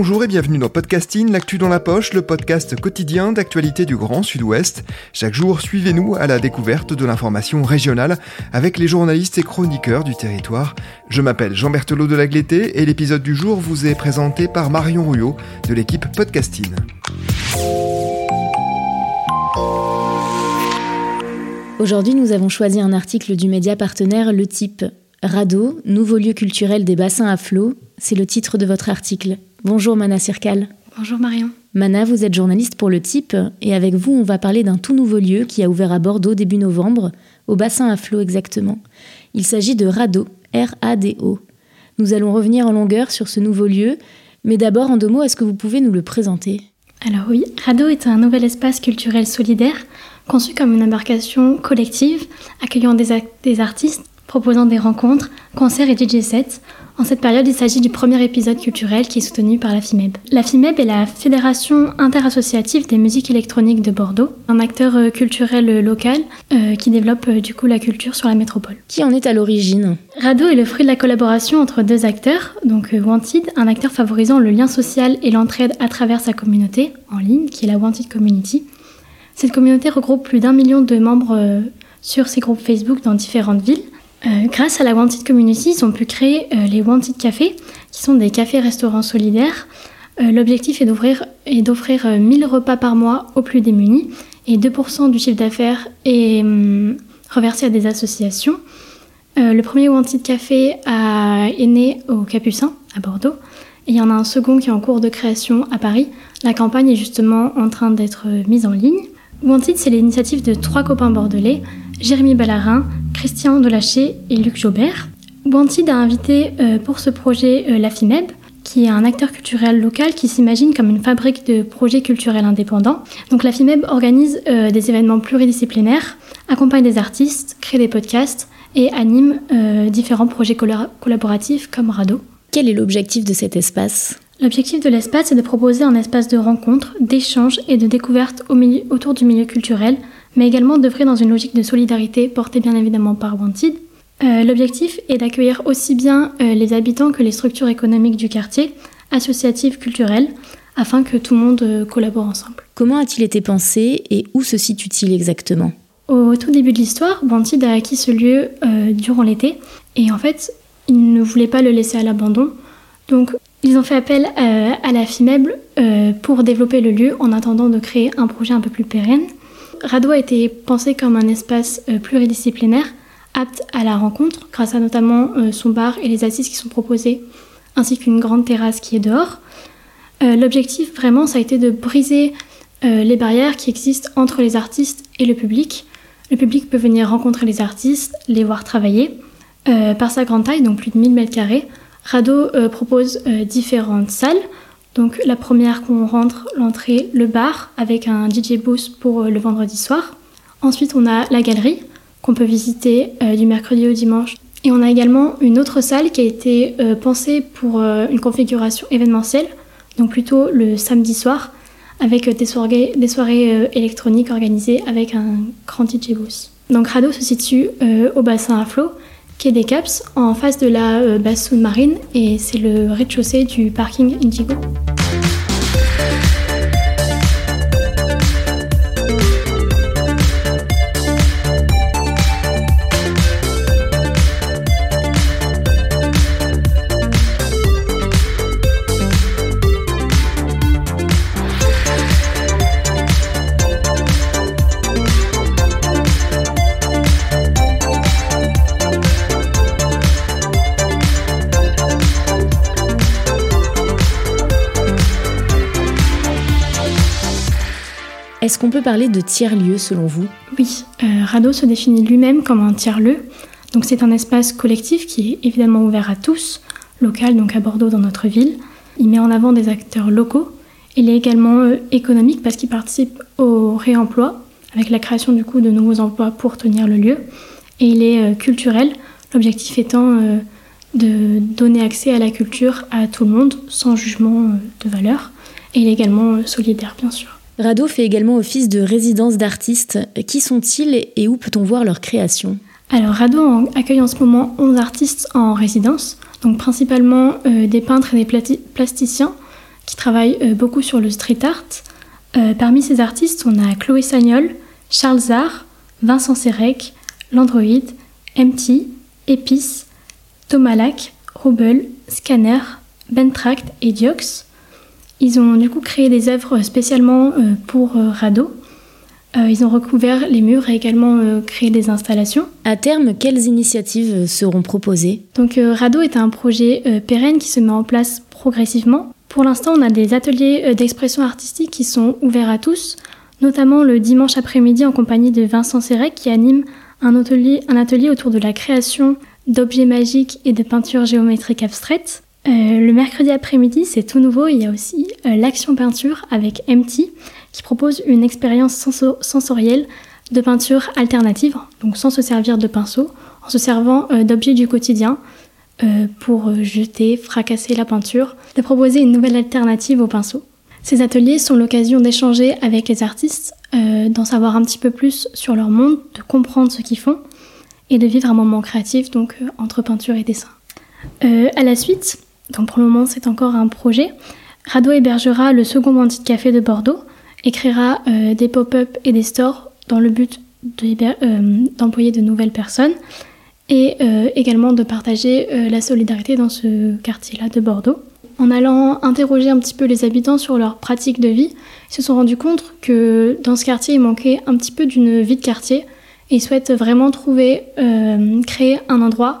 Bonjour et bienvenue dans Podcasting, l'actu dans la poche, le podcast quotidien d'actualité du Grand Sud-Ouest. Chaque jour, suivez-nous à la découverte de l'information régionale avec les journalistes et chroniqueurs du territoire. Je m'appelle Jean Berthelot de Lagleté et l'épisode du jour vous est présenté par Marion Ruyot de l'équipe Podcasting. Aujourd'hui, nous avons choisi un article du média partenaire Le Type. Radeau, nouveau lieu culturel des bassins à flot, c'est le titre de votre article. Bonjour Mana Circal. Bonjour Marion. Mana, vous êtes journaliste pour le type et avec vous, on va parler d'un tout nouveau lieu qui a ouvert à Bordeaux début novembre, au bassin à flot exactement. Il s'agit de Rado, R-A-D-O. Nous allons revenir en longueur sur ce nouveau lieu, mais d'abord en deux mots, est-ce que vous pouvez nous le présenter? Alors oui, Rado est un nouvel espace culturel solidaire conçu comme une embarcation collective accueillant des, des artistes, proposant des rencontres, concerts et DJ sets en cette période, il s'agit du premier épisode culturel qui est soutenu par la FIMEB. La FIMEB est la Fédération interassociative des musiques électroniques de Bordeaux, un acteur euh, culturel euh, local euh, qui développe du coup la culture sur la métropole. Qui en est à l'origine? Rado est le fruit de la collaboration entre deux acteurs, donc Wanted, un acteur favorisant le lien social et l'entraide à travers sa communauté en ligne, qui est la Wanted Community. Cette communauté regroupe plus d'un million de membres sur ses groupes Facebook dans différentes villes. Euh, grâce à la Wanted Community, ils ont pu créer euh, les Wanted Cafés, qui sont des cafés-restaurants solidaires. Euh, l'objectif est d'offrir, est d'offrir 1000 repas par mois aux plus démunis et 2% du chiffre d'affaires est hum, reversé à des associations. le premier Wanted Café est né au Capucin, à Bordeaux, et il y en a un second qui est en cours de création à Paris. La campagne est justement en train d'être mise en ligne. Wanted, c'est l'initiative de trois copains bordelais, Jérémy Ballarin, Christian Delaché et Luc Jaubert. Wanted a invité euh, pour ce projet euh, la FIMEB, qui est un acteur culturel local qui s'imagine comme une fabrique de projets culturels indépendants. Donc la FIMEB organise euh, des événements pluridisciplinaires, accompagne des artistes, crée des podcasts et anime différents projets collaboratifs comme Rado. Quel est l'objectif de cet espace? L'objectif de l'espace est de proposer un espace de rencontre, d'échange et de découverte autour du milieu culturel mais également d'œuvrer dans une logique de solidarité portée bien évidemment par Wanted. Euh, l'objectif est d'accueillir aussi bien euh, les habitants que les structures économiques du quartier, associatives, culturelles, afin que tout le monde euh, collabore ensemble. Comment a-t-il été pensé et où se situe-t-il exactement? Au tout début de l'histoire, Wanted a acquis ce lieu durant l'été et en fait, ils ne voulaient pas le laisser à l'abandon. Donc, ils ont fait appel à la FIMEB pour développer le lieu en attendant de créer un projet un peu plus pérenne. Rado a été pensé comme un espace euh, pluridisciplinaire, apte à la rencontre, grâce à notamment euh, son bar et les assises qui sont proposées, ainsi qu'une grande terrasse qui est dehors. Euh, l'objectif vraiment, ça a été de briser les barrières qui existent entre les artistes et le public. Le public peut venir rencontrer les artistes, les voir travailler. par sa grande taille, donc plus de 1000 m2, Rado propose différentes salles donc la première qu'on rentre, l'entrée, le bar avec un DJ boost pour euh, le vendredi soir. Ensuite on a la galerie qu'on peut visiter euh, du mercredi au dimanche. Et on a également une autre salle qui a été euh, pensée pour une configuration événementielle, donc plutôt le samedi soir, avec des soirées, électroniques organisées avec un grand DJ boost. Donc Rado se situe au bassin à flot quai des Caps, en face de la basse sous-marine, et c'est le rez-de-chaussée du parking Indigo. Est-ce qu'on peut parler de tiers-lieu selon vous? Oui, euh, Rado se définit lui-même comme un tiers-lieu. Donc c'est un espace collectif qui est évidemment ouvert à tous, local donc à Bordeaux dans notre ville. Il met en avant des acteurs locaux. Il est également euh, économique parce qu'il participe au réemploi avec la création du coup de nouveaux emplois pour tenir le lieu. Et il est euh, culturel, l'objectif étant euh, de donner accès à la culture à tout le monde sans jugement de valeur. Et il est également solidaire bien sûr. Rado fait également office de résidence d'artistes. Qui sont-ils et où peut-on voir leur création Alors Rado accueille en ce moment 11 artistes en résidence, donc principalement des peintres et des plasticiens qui travaillent beaucoup sur le street art, euh, parmi ces artistes, on a Chloé Sagnol, Charles Zar, Vincent Sérec, L'Android, MT, Épice, Thomas Lac, Scanner, Bentract et Diox. Ils ont du coup créé des œuvres spécialement euh, pour euh, Rado. ils ont recouvert les murs et également créé des installations. À terme, quelles initiatives seront proposées? Donc Rado est un projet pérenne qui se met en place progressivement. Pour l'instant, on a des ateliers euh, d'expression artistique qui sont ouverts à tous, notamment le dimanche après-midi en compagnie de Vincent Sérec qui anime un atelier, un atelier autour de la création d'objets magiques et de peintures géométriques abstraites. Euh, le mercredi après-midi, c'est tout nouveau, il y a aussi euh, l'action peinture avec MT qui propose une expérience sensorielle de peinture alternative, donc sans se servir de pinceau, en se servant d'objets du quotidien, euh, pour jeter, fracasser la peinture, de proposer une nouvelle alternative au pinceau. Ces ateliers sont l'occasion d'échanger avec les artistes, euh, d'en savoir un petit peu plus sur leur monde, de comprendre ce qu'ils font et de vivre un moment créatif donc euh, entre peinture et dessin. à la suite, donc pour le moment c'est encore un projet, Rado hébergera le second bandit café de Bordeaux, écrira des pop-up et des stores dans le but d'employer de nouvelles personnes et euh, également de partager euh, la solidarité dans ce quartier-là de Bordeaux. En allant interroger un petit peu les habitants sur leurs pratiques de vie, ils se sont rendus compte que dans ce quartier, il manquait un petit peu d'une vie de quartier et ils souhaitent vraiment trouver, euh, créer un endroit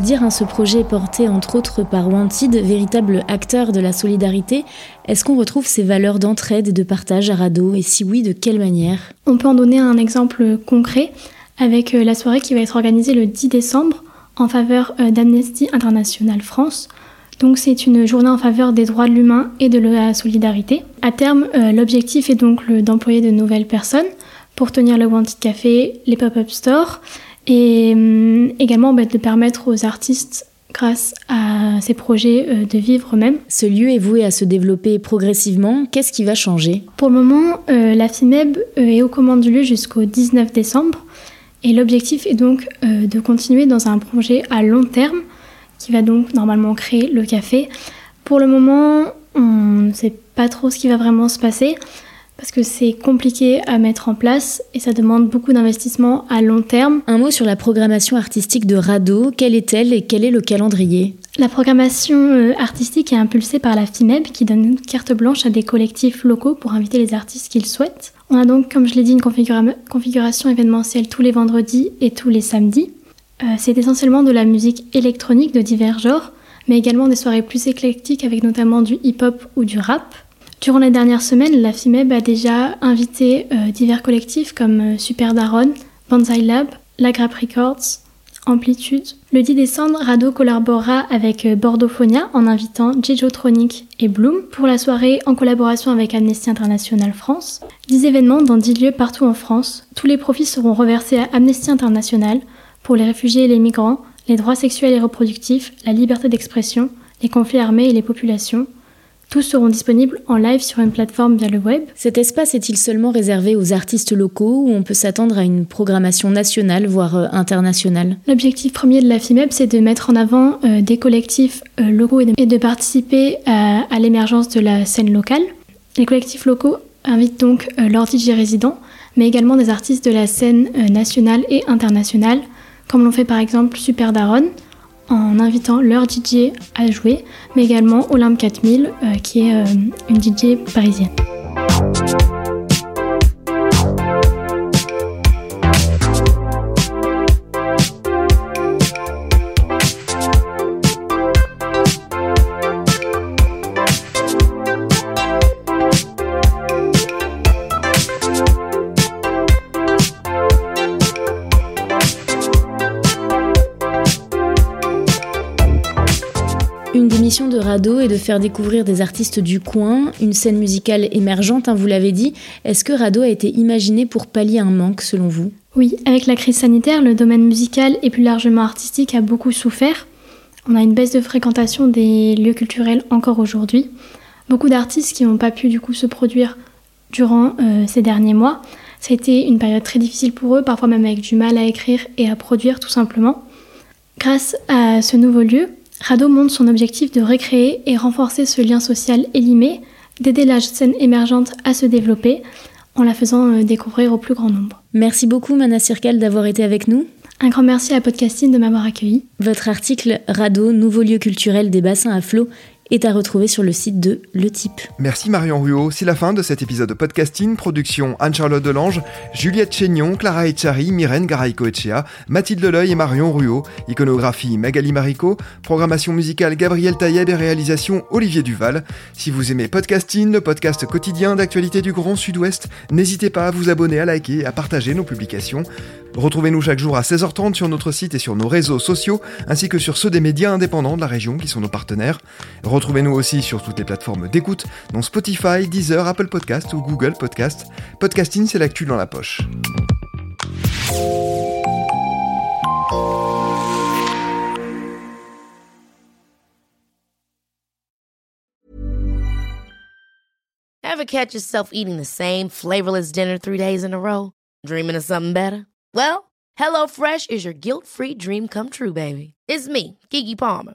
le dire, hein, ce projet est porté entre autres par Wanted, véritable acteur de la solidarité. Est-ce qu'on retrouve ces valeurs d'entraide et de partage à Rado Et si oui, de quelle manière? On peut en donner un exemple concret avec euh, la soirée qui va être organisée le 10 décembre en faveur euh, d'Amnesty International France. Donc c'est une journée en faveur des droits de l'humain et de la solidarité. À terme, euh, l'objectif est donc d'employer de nouvelles personnes pour tenir le Wanted Café, les pop-up stores et hum, également bah, de permettre aux artistes grâce à ces projets de vivre eux-mêmes. Ce lieu est voué à se développer progressivement. Qu'est-ce qui va changer? Pour le moment, la FIMEB est aux commandes du lieu jusqu'au 19 décembre. Et l'objectif est donc euh, de continuer dans un projet à long terme qui va donc normalement créer le café. Pour le moment, on ne sait pas trop ce qui va vraiment se passer parce que c'est compliqué à mettre en place et ça demande beaucoup d'investissement à long terme. Un mot sur la programmation artistique de Rado, quelle est-elle et quel est le calendrier? La programmation euh, artistique est impulsée par la FIMEB qui donne une carte blanche à des collectifs locaux pour inviter les artistes qu'ils souhaitent. On a donc, comme je l'ai dit, une configuration événementielle tous les vendredis et tous les samedis. Euh, c'est essentiellement de la musique électronique de divers genres, mais également des soirées plus éclectiques avec notamment du hip-hop ou du rap. Durant les dernières semaines, la FIMEB a déjà invité euh, divers collectifs comme euh, Super Daron, Banzai Lab, La Grappe Records, Amplitude. Le 10 décembre, Rado collaborera avec euh, Bordophonia en invitant Tronic et Bloom pour la soirée en collaboration avec Amnesty International France. 10 événements dans 10 lieux partout en France. Tous les profits seront reversés à Amnesty International pour les réfugiés et les migrants, les droits sexuels et reproductifs, la liberté d'expression, les conflits armés et les populations, tous seront disponibles en live sur une plateforme via le web. Cet espace est-il seulement réservé aux artistes locaux ou on peut s'attendre à une programmation nationale, voire euh, internationale? L'objectif premier de la FIMEB, c'est de mettre en avant euh, des collectifs euh, locaux et de, participer à, à l'émergence de la scène locale. Les collectifs locaux invitent donc leurs DJ résidents mais également des artistes de la scène nationale et internationale, comme l'ont fait par exemple Super Daron, en invitant leur DJ à jouer, mais également Olympe 4000, euh, qui est euh, une DJ parisienne. Rado est de faire découvrir des artistes du coin, une scène musicale émergente, hein, vous l'avez dit. Est-ce que Rado a été imaginé pour pallier un manque selon vous? Oui, avec la crise sanitaire, le domaine musical et plus largement artistique a beaucoup souffert. On a une baisse de fréquentation des lieux culturels encore aujourd'hui. Beaucoup d'artistes qui n'ont pas pu du coup se produire durant euh, ces derniers mois. Ça a été une période très difficile pour eux, parfois même avec du mal à écrire et à produire tout simplement. Grâce à ce nouveau lieu, Rado montre son objectif de recréer et renforcer ce lien social élimé, d'aider la scène émergente à se développer en la faisant euh, découvrir au plus grand nombre. Merci beaucoup Mana Circal d'avoir été avec nous. Un grand merci à Podcasting de m'avoir accueilli. Votre article Rado, nouveau lieu culturel des bassins à flot est à retrouver sur le site de Le Type. Merci Marion Ruot. C'est la fin de cet épisode de podcasting. Production Anne-Charlotte Delange, Juliette Chénion, Clara Echari, Myrène Garaïco-Echea, Mathilde Leleuil et Marion Ruot. Iconographie Magali Marico. Programmation musicale Gabriel Taïeb et réalisation Olivier Duval. Si vous aimez podcasting, le podcast quotidien d'actualité du Grand Sud-Ouest, n'hésitez pas à vous abonner, à liker et à partager nos publications. Retrouvez-nous chaque jour à 16h30 sur notre site et sur nos réseaux sociaux, ainsi que sur ceux des médias indépendants de la région qui sont nos partenaires. Retrouvez-nous aussi sur toutes les plateformes d'écoute, dont Spotify, Deezer, Apple Podcast ou Google Podcast. Podcasting, c'est l'actu dans la poche. Ever catch yourself eating the same flavorless dinner three days in a row? Dreaming of something better? Well, HelloFresh is your guilt-free dream come true, baby. It's me, Kiki Palmer.